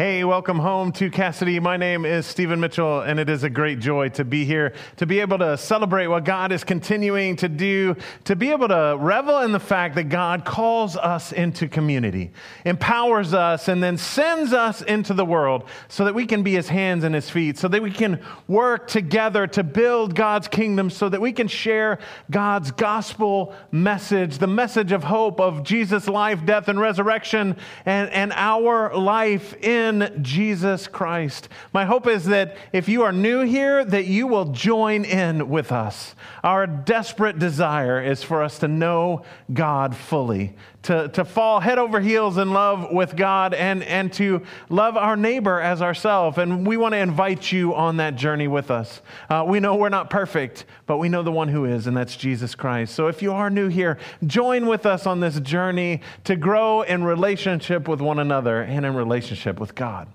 Hey, welcome home to Cassidy. My name is Stephen Mitchell, and it is a great joy to be here, to be able to celebrate what God is continuing to do, to be able to revel in the fact that God calls us into community, empowers us, and then sends us into the world so that we can be his hands and his feet, so that we can work together to build God's kingdom, so that we can share God's gospel message, the message of hope of Jesus' life, death, and resurrection, and, and our life in in Jesus Christ. My hope is that if you are new here, that you will join in with us. Our desperate desire is for us to know God fully, to, to fall head over heels in love with God and, and to love our neighbor as ourselves. And we want to invite you on that journey with us. Uh, we know we're not perfect, but we know the one who is, and that's Jesus Christ. So if you are new here, join with us on this journey to grow in relationship with one another and in relationship with God.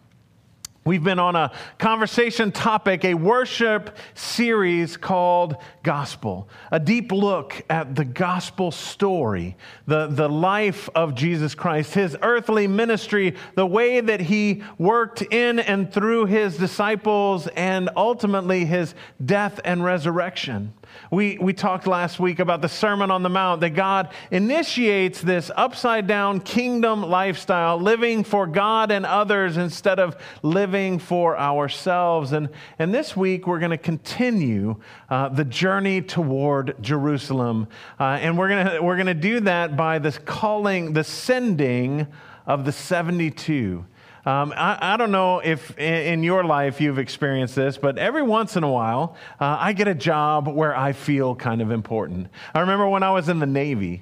We've been on a conversation topic, a worship series called Gospel, a deep look at the gospel story, the, the life of Jesus Christ, his earthly ministry, the way that he worked in and through his disciples, and ultimately his death and resurrection. We, we talked last week about the Sermon on the Mount, that God initiates this upside down kingdom lifestyle, living for God and others instead of living for ourselves. And, and this week, we're going to continue uh, the journey toward Jerusalem. Uh, and we're going we're going to do that by this calling, the sending of the 72. Um, I, I, don't know if in, your life you've experienced this, but every once in a while, uh, I get a job where I feel kind of important. I remember when I was in the Navy.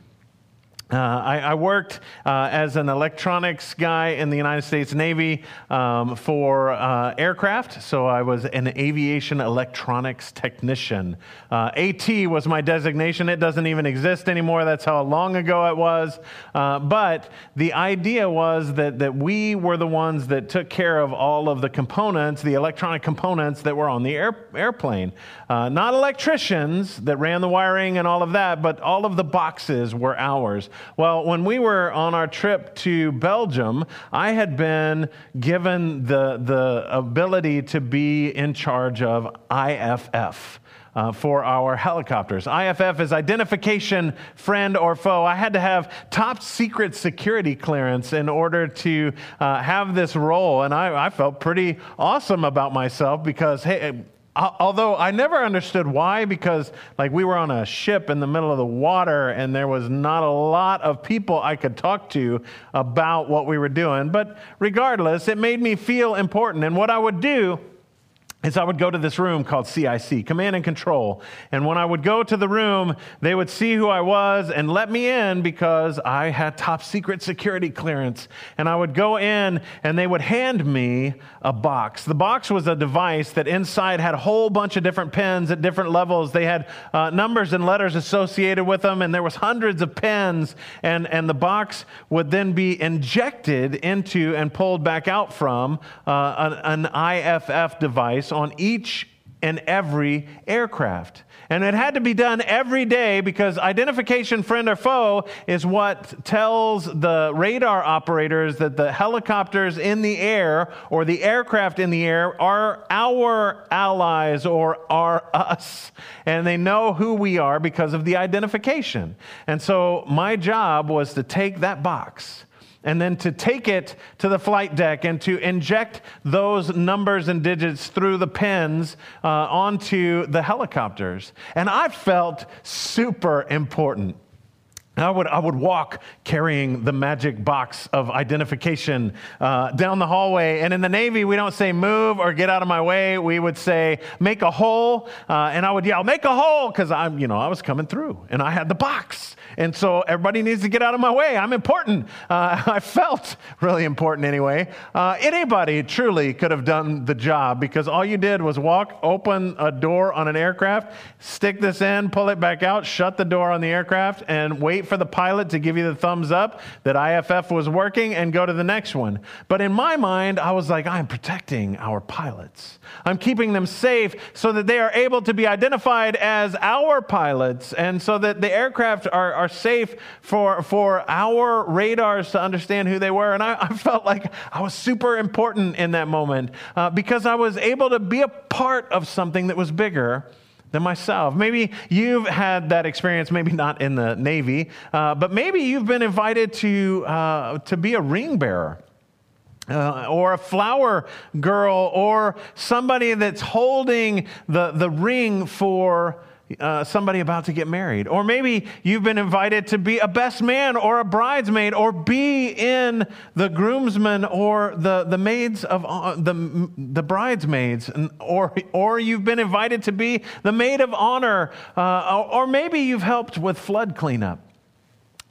Uh, I, I, worked uh, as an electronics guy in the United States Navy um, for uh, aircraft, so I was an aviation electronics technician. Uh, AT was my designation. It doesn't even exist anymore. That's how long ago it was. Uh, but the idea was that, that we were the ones that took care of all of the components, the electronic components that were on the air, airplane. Not electricians that ran the wiring and all of that, but all of the boxes were ours. Well, when we were on our trip to Belgium, I had been given the, the ability to be in charge of IFF. Uh, for our helicopters. IFF is identification, friend, or foe. I had to have top secret security clearance in order to uh, have this role. And I, I, felt pretty awesome about myself because, hey, although I never understood why, because like we were on a ship in the middle of the water and there was not a lot of people I could talk to about what we were doing. But regardless, it made me feel important. And what I would do is I would go to this room called CIC, Command and Control. And when I would go to the room, they would see who I was and let me in because I had top secret security clearance. And I would go in and they would hand me a box. The box was a device that inside had a whole bunch of different pins at different levels. They had uh, numbers and letters associated with them, and there was hundreds of pins. And, and the box would then be injected into and pulled back out from uh, an, an IFF device on each and every aircraft. And it had to be done every day because identification, friend or foe, is what tells the radar operators that the helicopters in the air or the aircraft in the air are our allies or are us. And they know who we are because of the identification. And so my job was to take that box and then to take it to the flight deck and to inject those numbers and digits through the pins uh, onto the helicopters. And I felt super important. I would, I would walk carrying the magic box of identification uh, down the hallway. And in the Navy, we don't say move or get out of my way. We would say make a hole. Uh, and I would yell, make a hole, because I'm, you know, I was coming through and I had the box. And so everybody needs to get out of my way. I'm important. Uh, I felt really important anyway. Uh, anybody truly could have done the job because all you did was walk, open a door on an aircraft, stick this in, pull it back out, shut the door on the aircraft, and wait wait for the pilot to give you the thumbs up that IFF was working and go to the next one. But in my mind, I was like, I'm protecting our pilots. I'm keeping them safe so that they are able to be identified as our pilots and so that the aircraft are, are safe for, for our radars to understand who they were. And I, I felt like I was super important in that moment uh, because I was able to be a part of something that was bigger than myself. Maybe you've had that experience, maybe not in the Navy, uh, but maybe you've been invited to, uh, to be a ring bearer. Uh, or a flower girl, or somebody that's holding the, the ring for uh, somebody about to get married. Or maybe you've been invited to be a best man or a bridesmaid or be in the groomsmen or the, the maids of uh, the, the bridesmaids. And, or, or you've been invited to be the maid of honor. Uh, or maybe you've helped with flood cleanup.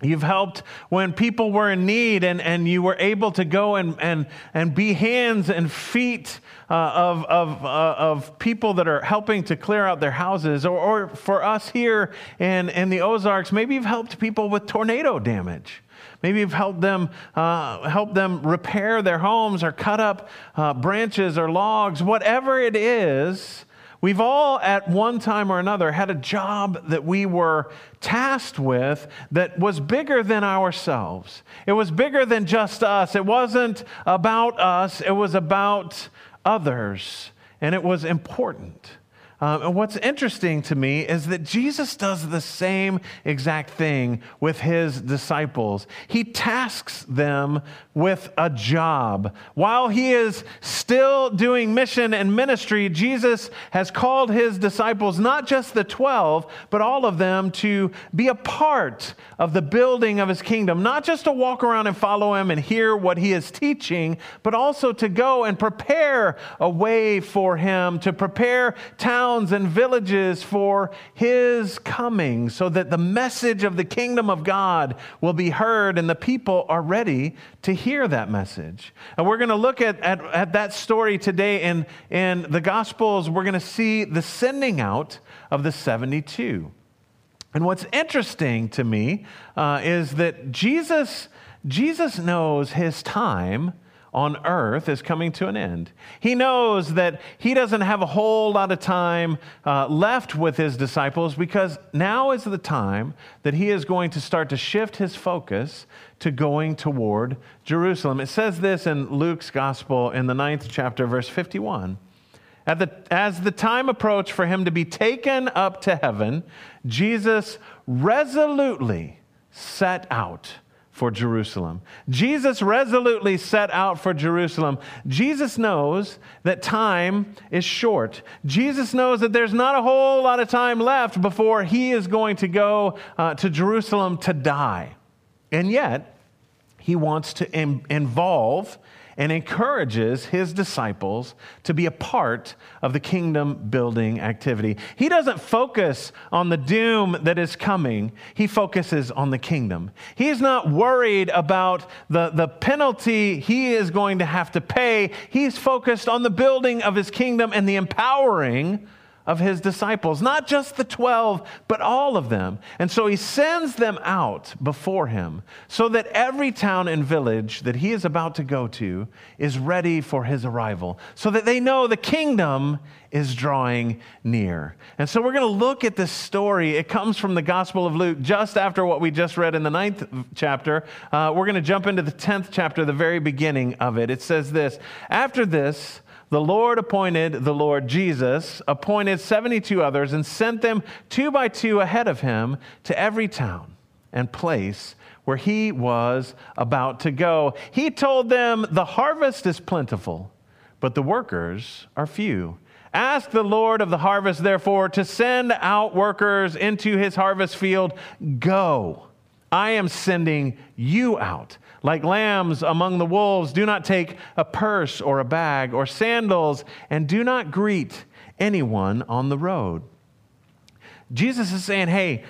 You've helped when people were in need and, and you were able to go and, and, and be hands and feet uh, of, of, uh, of people that are helping to clear out their houses. Or, or for us here in, in the Ozarks, maybe you've helped people with tornado damage. Maybe you've helped them, uh, help them repair their homes or cut up uh, branches or logs, whatever it is We've all, at one time or another, had a job that we were tasked with that was bigger than ourselves. It was bigger than just us. It wasn't about us, it was about others, and it was important. Um, and what's interesting to me is that Jesus does the same exact thing with his disciples. He tasks them with a job. While he is still doing mission and ministry, Jesus has called his disciples, not just the 12, but all of them, to be a part of the building of his kingdom. Not just to walk around and follow him and hear what he is teaching, but also to go and prepare a way for him, to prepare towns and villages for his coming, so that the message of the kingdom of God will be heard and the people are ready to hear that message. And we're going to look at, at, at, that story today in, in the Gospels. We're going to see the sending out of the 72. And what's interesting to me uh, is that Jesus, Jesus knows his time on earth is coming to an end. He knows that he doesn't have a whole lot of time uh, left with his disciples because now is the time that he is going to start to shift his focus to going toward Jerusalem. It says this in Luke's gospel in the ninth chapter, verse 51. The, as the time approached for him to be taken up to heaven, Jesus resolutely set out for Jerusalem. Jesus resolutely set out for Jerusalem. Jesus knows that time is short. Jesus knows that there's not a whole lot of time left before he is going to go uh, to Jerusalem to die. And yet, he wants to Im- involve and encourages his disciples to be a part of the kingdom building activity. He doesn't focus on the doom that is coming, he focuses on the kingdom. He's not worried about the, the penalty he is going to have to pay, he's focused on the building of his kingdom and the empowering of his disciples, not just the 12, but all of them. And so he sends them out before him so that every town and village that he is about to go to is ready for his arrival, so that they know the kingdom is drawing near. And so we're going to look at this story. It comes from the Gospel of Luke just after what we just read in the ninth chapter. Uh, we're going to jump into the 10th chapter, the very beginning of it. It says this After this, the Lord appointed, the Lord Jesus appointed 72 others and sent them two by two ahead of him to every town and place where he was about to go. He told them, The harvest is plentiful, but the workers are few. Ask the Lord of the harvest, therefore, to send out workers into his harvest field. Go. I am sending you out. Like lambs among the wolves, do not take a purse or a bag or sandals, and do not greet anyone on the road. Jesus is saying, Hey,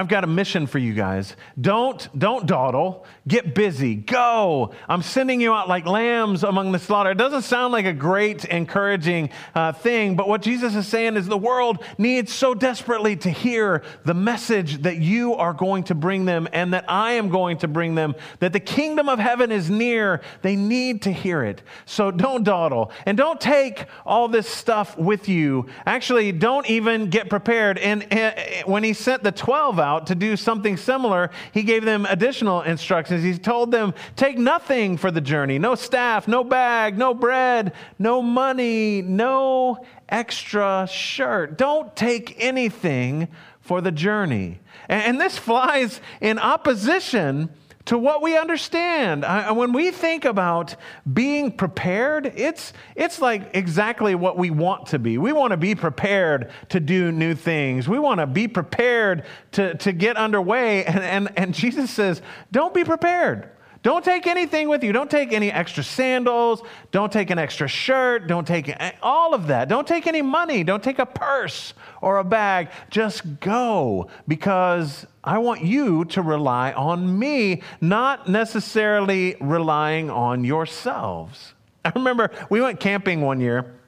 I've got a mission for you guys. Don't, don't dawdle. Get busy. Go. I'm sending you out like lambs among the slaughter. It doesn't sound like a great, encouraging uh, thing, but what Jesus is saying is the world needs so desperately to hear the message that you are going to bring them and that I am going to bring them, that the kingdom of heaven is near. They need to hear it. So don't dawdle. And don't take all this stuff with you. Actually, don't even get prepared. And, and when he sent the 12 out to do something similar, he gave them additional instructions. He told them, Take nothing for the journey no staff, no bag, no bread, no money, no extra shirt. Don't take anything for the journey. And, this flies in opposition to what we understand. when we think about being prepared, it's, it's like exactly what we want to be. We want to be prepared to do new things, we want to be prepared to, to get underway. And, and, and Jesus says, don't be prepared. Don't take anything with you. Don't take any extra sandals. Don't take an extra shirt. Don't take all of that. Don't take any money. Don't take a purse or a bag. Just go because I want you to rely on me, not necessarily relying on yourselves. I remember we went camping one year.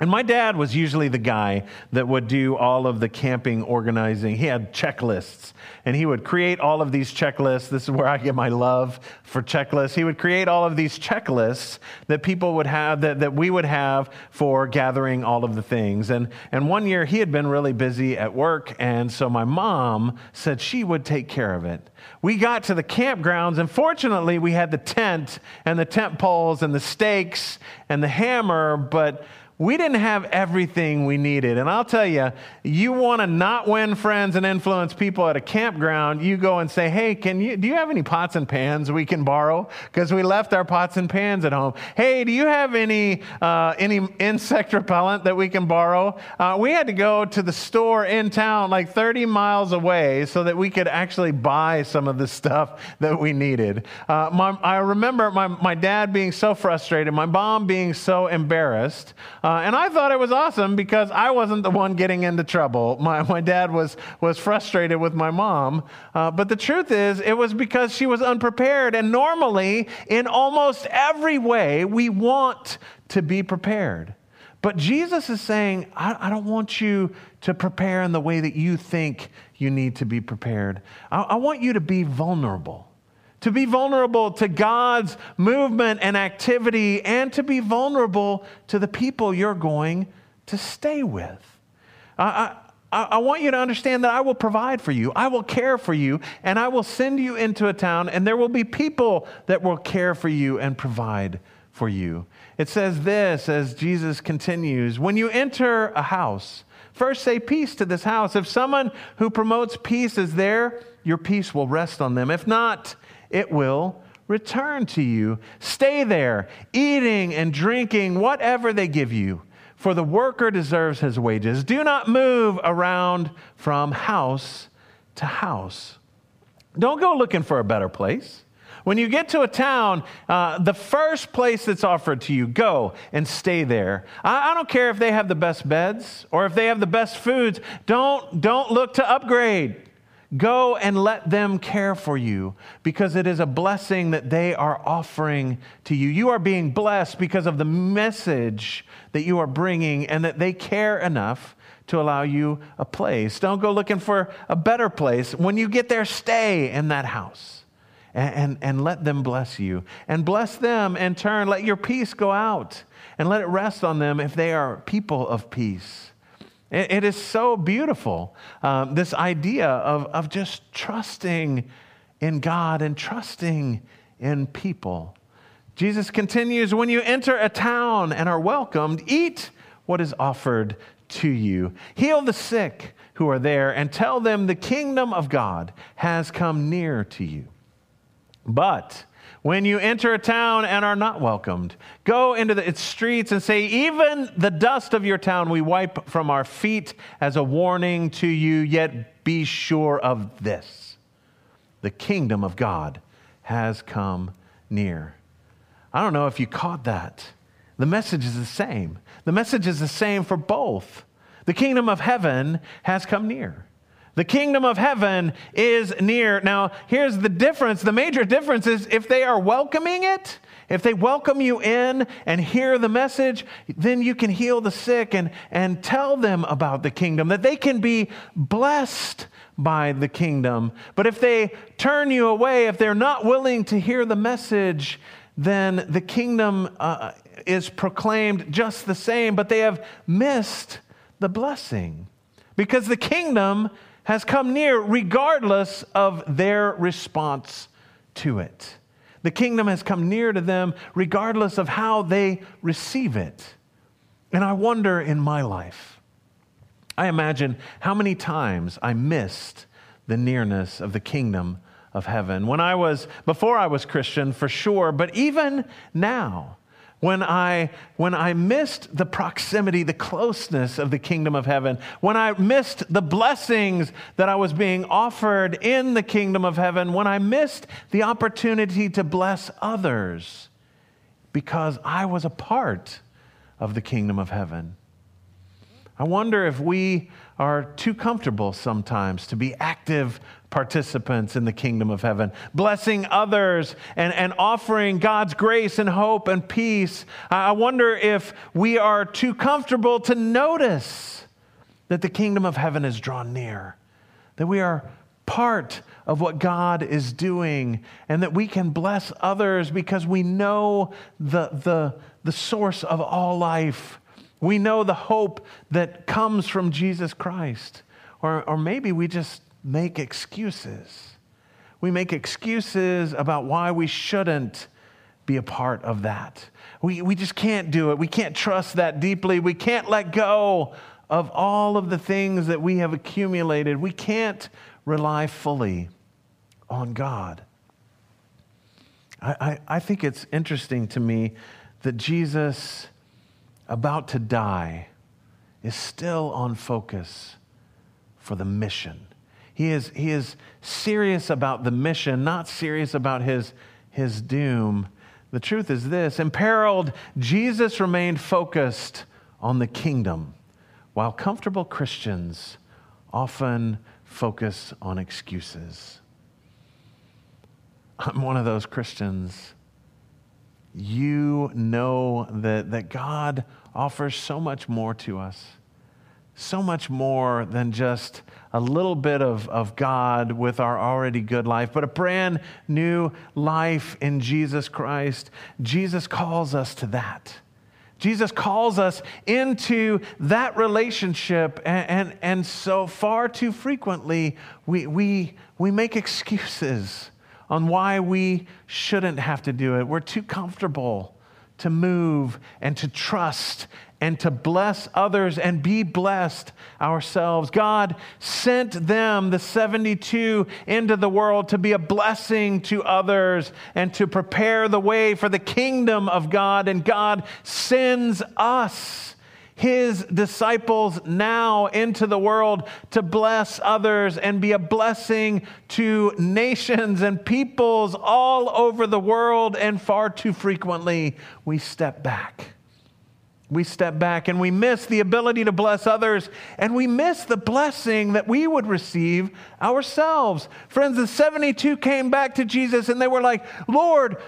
And my dad was usually the guy that would do all of the camping organizing. He had checklists and he would create all of these checklists. This is where I get my love for checklists. He would create all of these checklists that people would have, that, that we would have for gathering all of the things. And, and one year he had been really busy at work, and so my mom said she would take care of it. We got to the campgrounds, and fortunately, we had the tent and the tent poles and the stakes and the hammer, but we didn't have everything we needed. And I'll tell you, you want to not win friends and influence people at a campground, you go and say, hey, can you, do you have any pots and pans we can borrow? Because we left our pots and pans at home. Hey, do you have any, uh, any insect repellent that we can borrow? Uh, we had to go to the store in town, like 30 miles away, so that we could actually buy some of the stuff that we needed. Uh, my, I remember my, my dad being so frustrated, my mom being so embarrassed. Uh, and I thought it was awesome because I wasn't the one getting into trouble. My, my dad was, was frustrated with my mom. Uh, but the truth is, it was because she was unprepared. And normally, in almost every way, we want to be prepared. But Jesus is saying, I, I, don't want you to prepare in the way that you think you need to be prepared. I, I want you to be vulnerable to be vulnerable to God's movement and activity, and to be vulnerable to the people you're going to stay with. I, I, I, want you to understand that I will provide for you, I will care for you, and I will send you into a town, and there will be people that will care for you and provide for you. It says this as Jesus continues When you enter a house, first say peace to this house. If someone who promotes peace is there, your peace will rest on them. If not, it will return to you. Stay there, eating and drinking whatever they give you, for the worker deserves his wages. Do not move around from house to house. Don't go looking for a better place. When you get to a town, uh, the first place that's offered to you, go and stay there. I, I, don't care if they have the best beds or if they have the best foods. Don't, don't look to upgrade. Go and let them care for you because it is a blessing that they are offering to you. You are being blessed because of the message that you are bringing and that they care enough to allow you a place. Don't go looking for a better place. When you get there, stay in that house and, and, and let them bless you. And bless them in turn. Let your peace go out and let it rest on them if they are people of peace. It is so beautiful, um, this idea of, of just trusting in God and trusting in people. Jesus continues When you enter a town and are welcomed, eat what is offered to you. Heal the sick who are there and tell them the kingdom of God has come near to you. But when you enter a town and are not welcomed, go into the, its streets and say, Even the dust of your town we wipe from our feet as a warning to you, yet be sure of this the kingdom of God has come near. I don't know if you caught that. The message is the same. The message is the same for both. The kingdom of heaven has come near. The kingdom of heaven is near. Now, here's the difference. The major difference is if they are welcoming it, if they welcome you in and hear the message, then you can heal the sick and, and tell them about the kingdom, that they can be blessed by the kingdom. But if they turn you away, if they're not willing to hear the message, then the kingdom uh, is proclaimed just the same, but they have missed the blessing. Because the kingdom has come near regardless of their response to it. The kingdom has come near to them regardless of how they receive it. And I wonder in my life, I imagine how many times I missed the nearness of the kingdom of heaven. When I was, before I was Christian, for sure, but even now, when I, when I missed the proximity, the closeness of the kingdom of heaven, when I missed the blessings that I was being offered in the kingdom of heaven, when I missed the opportunity to bless others because I was a part of the kingdom of heaven. I wonder if we are too comfortable sometimes to be active participants in the kingdom of heaven, blessing others and, and offering God's grace and hope and peace. I wonder if we are too comfortable to notice that the kingdom of heaven is drawn near, that we are part of what God is doing, and that we can bless others because we know the, the, the source of all life. We know the hope that comes from Jesus Christ. Or, or maybe we just make excuses. We make excuses about why we shouldn't be a part of that. We, we just can't do it. We can't trust that deeply. We can't let go of all of the things that we have accumulated. We can't rely fully on God. I, I, I think it's interesting to me that Jesus, about to die, is still on focus for the mission he is, he is serious about the mission, not serious about his, his doom. The truth is this imperiled, Jesus remained focused on the kingdom, while comfortable Christians often focus on excuses. I'm one of those Christians. You know that, that God offers so much more to us so much more than just a little bit of, of God with our already good life, but a brand new life in Jesus Christ. Jesus calls us to that. Jesus calls us into that relationship, and, and, and so far too frequently we, we, we make excuses on why we shouldn't have to do it. We're too comfortable to move and to trust and to bless others and be blessed ourselves. God sent them, the 72, into the world to be a blessing to others and to prepare the way for the kingdom of God. And God sends us, his disciples, now into the world to bless others and be a blessing to nations and peoples all over the world. And far too frequently, we step back we step back and we miss the ability to bless others and we miss the blessing that we would receive ourselves. Friends, the 72 came back to Jesus and they were like, Lord,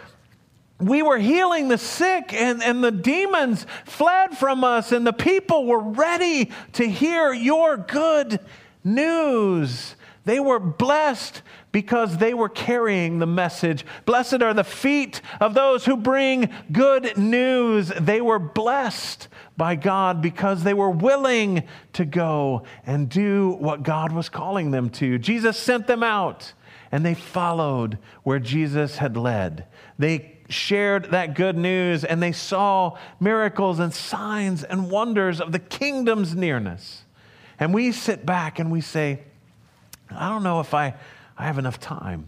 we were healing the sick and, and the demons fled from us and the people were ready to hear your good news. They were blessed because they were carrying the message. Blessed are the feet of those who bring good news. They were blessed by God because they were willing to go and do what God was calling them to. Jesus sent them out and they followed where Jesus had led. They shared that good news and they saw miracles and signs and wonders of the kingdom's nearness. And we sit back and we say, I don't know if I, I have enough time.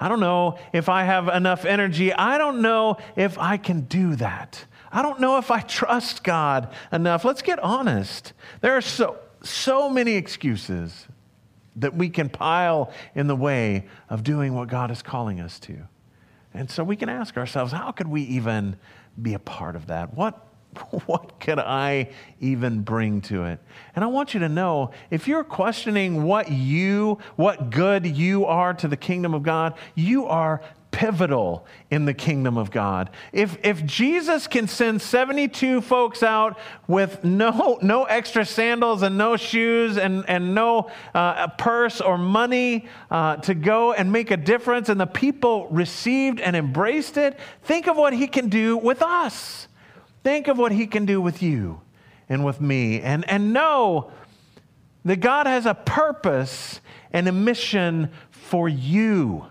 I don't know if I have enough energy. I don't know if I can do that. I don't know if I trust God enough. Let's get honest. There are so, so many excuses that we can pile in the way of doing what God is calling us to. And so we can ask ourselves, how could we even be a part of that? What, what could I even bring to it? And I want you to know if you're questioning what you, what good you are to the kingdom of God, you are pivotal in the kingdom of God. If, if Jesus can send 72 folks out with no, no extra sandals and no shoes and, and no uh, purse or money uh, to go and make a difference, and the people received and embraced it, think of what he can do with us. Think of what He can do with you and with me. And, and know that God has a purpose and a mission for you.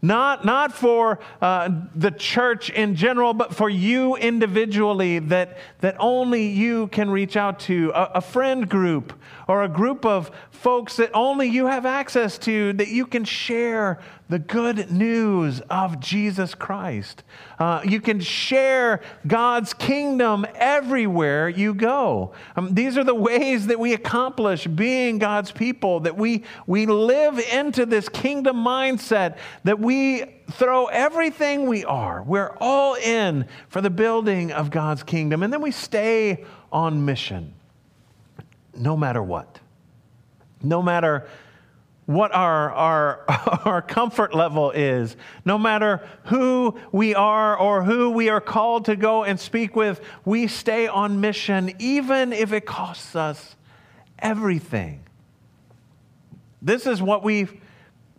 Not, not for uh, the church in general, but for you individually, that, that only you can reach out to. A, a friend group or a group of folks that only you have access to, that you can share the good news of Jesus Christ. Uh, you can share God's kingdom everywhere you go. Um, these are the ways that we accomplish being God's people, that we, we live into this kingdom mindset, that we throw everything we are. We're all in for the building of God's kingdom, and then we stay on mission no matter what. No matter what our, our, our comfort level is, no matter who we are or who we are called to go and speak with, we stay on mission, even if it costs us everything. This is what we've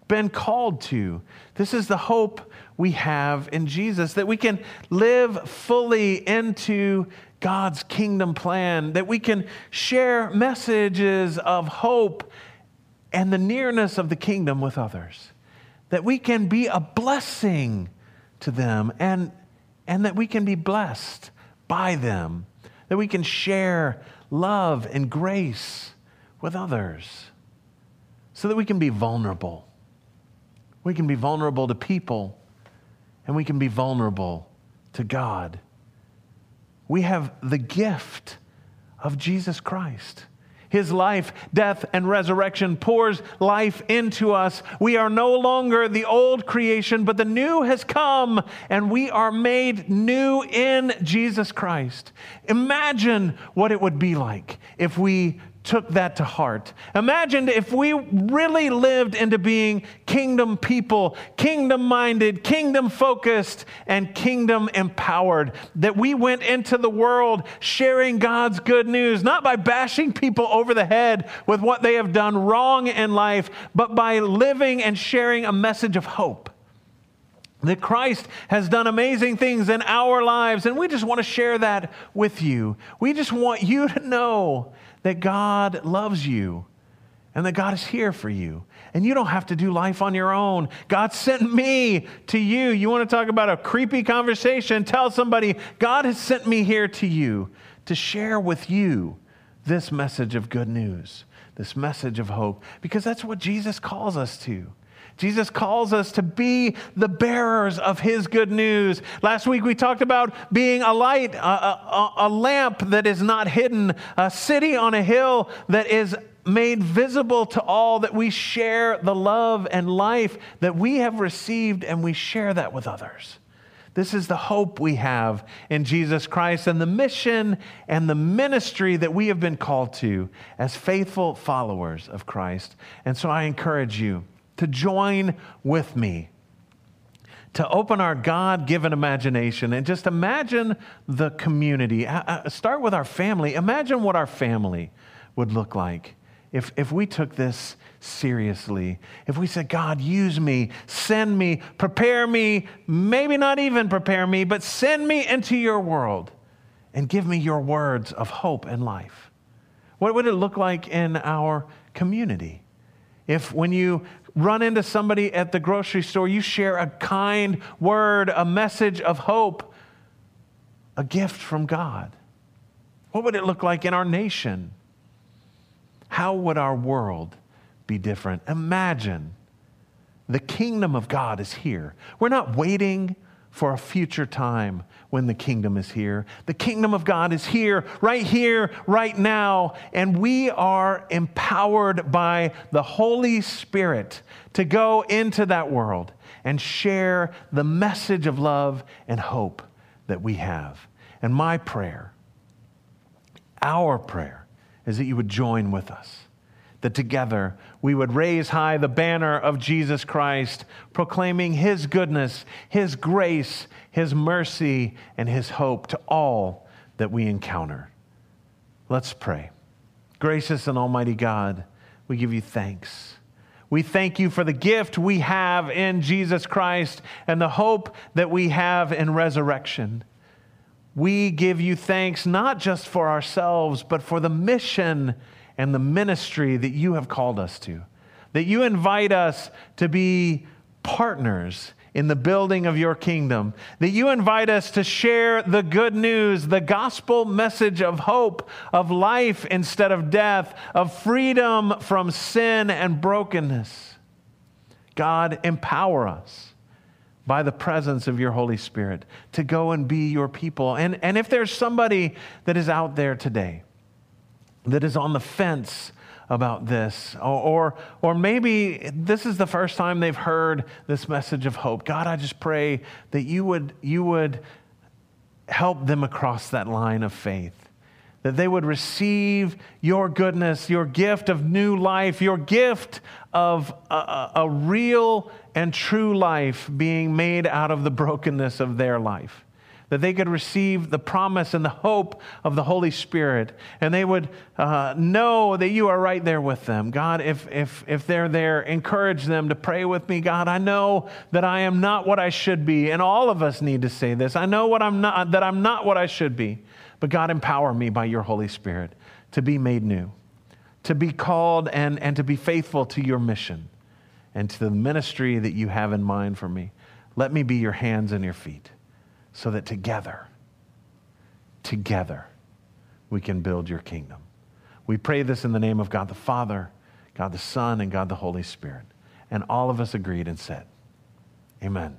been called to. This is the hope we have in Jesus, that we can live fully into God's kingdom plan, that we can share messages of hope and the nearness of the kingdom with others, that we can be a blessing to them and, and that we can be blessed by them, that we can share love and grace with others, so that we can be vulnerable. We can be vulnerable to people and we can be vulnerable to God. We have the gift of Jesus Christ. His life, death, and resurrection pours life into us. We are no longer the old creation, but the new has come, and we are made new in Jesus Christ. Imagine what it would be like if we took that to heart. Imagine if we really lived into being kingdom people, kingdom minded, kingdom focused, and kingdom empowered. That we went into the world sharing God's good news, not by bashing people over the head with what they have done wrong in life, but by living and sharing a message of hope that Christ has done amazing things in our lives, and we just want to share that with you. We just want you to know that God loves you and that God is here for you. And you don't have to do life on your own. God sent me to you. You want to talk about a creepy conversation? Tell somebody, God has sent me here to you to share with you this message of good news, this message of hope, because that's what Jesus calls us to. Jesus calls us to be the bearers of his good news. Last week we talked about being a light, a, a, a, lamp that is not hidden, a city on a hill that is made visible to all, that we share the love and life that we have received and we share that with others. This is the hope we have in Jesus Christ and the mission and the ministry that we have been called to as faithful followers of Christ. And so I encourage you to join with me to open our God given imagination and just imagine the community. Uh, uh, start with our family. Imagine what our family would look like if, if we took this seriously. If we said, God, use me, send me, prepare me, maybe not even prepare me, but send me into your world and give me your words of hope and life. What would it look like in our community? If when you run into somebody at the grocery store, you share a kind word, a message of hope, a gift from God. What would it look like in our nation? How would our world be different? Imagine the kingdom of God is here. We're not waiting for a future time when the kingdom is here. The kingdom of God is here, right here, right now, and we are empowered by the Holy Spirit to go into that world and share the message of love and hope that we have. And my prayer Our prayer is that you would join with us, that together we would raise high the banner of Jesus Christ, proclaiming his goodness, his grace, his mercy, and his hope to all that we encounter. Let's pray. Gracious and Almighty God, we give you thanks. We thank you for the gift we have in Jesus Christ and the hope that we have in resurrection. We give you thanks not just for ourselves, but for the mission and the ministry that you have called us to. That you invite us to be partners in the building of your kingdom. That you invite us to share the good news, the gospel message of hope, of life instead of death, of freedom from sin and brokenness. God, empower us by the presence of your Holy Spirit to go and be your people. And, and if there's somebody that is out there today that is on the fence, about this. Or, or, or, maybe this is the first time they've heard this message of hope. God, I just pray that you would, you would help them across that line of faith. That they would receive your goodness, your gift of new life, your gift of a, a real and true life being made out of the brokenness of their life that they could receive the promise and the hope of the Holy Spirit, and they would uh, know that you are right there with them. God, if, if, if they're there, encourage them to pray with me. God, I know that I am not what I should be, and all of us need to say this. I know what I'm not, that I'm not what I should be, but God, empower me by your Holy Spirit to be made new, to be called and, and to be faithful to your mission and to the ministry that you have in mind for me. Let me be your hands and your feet so that together, together, we can build your kingdom. We pray this in the name of God the Father, God the Son, and God the Holy Spirit. And all of us agreed and said, Amen.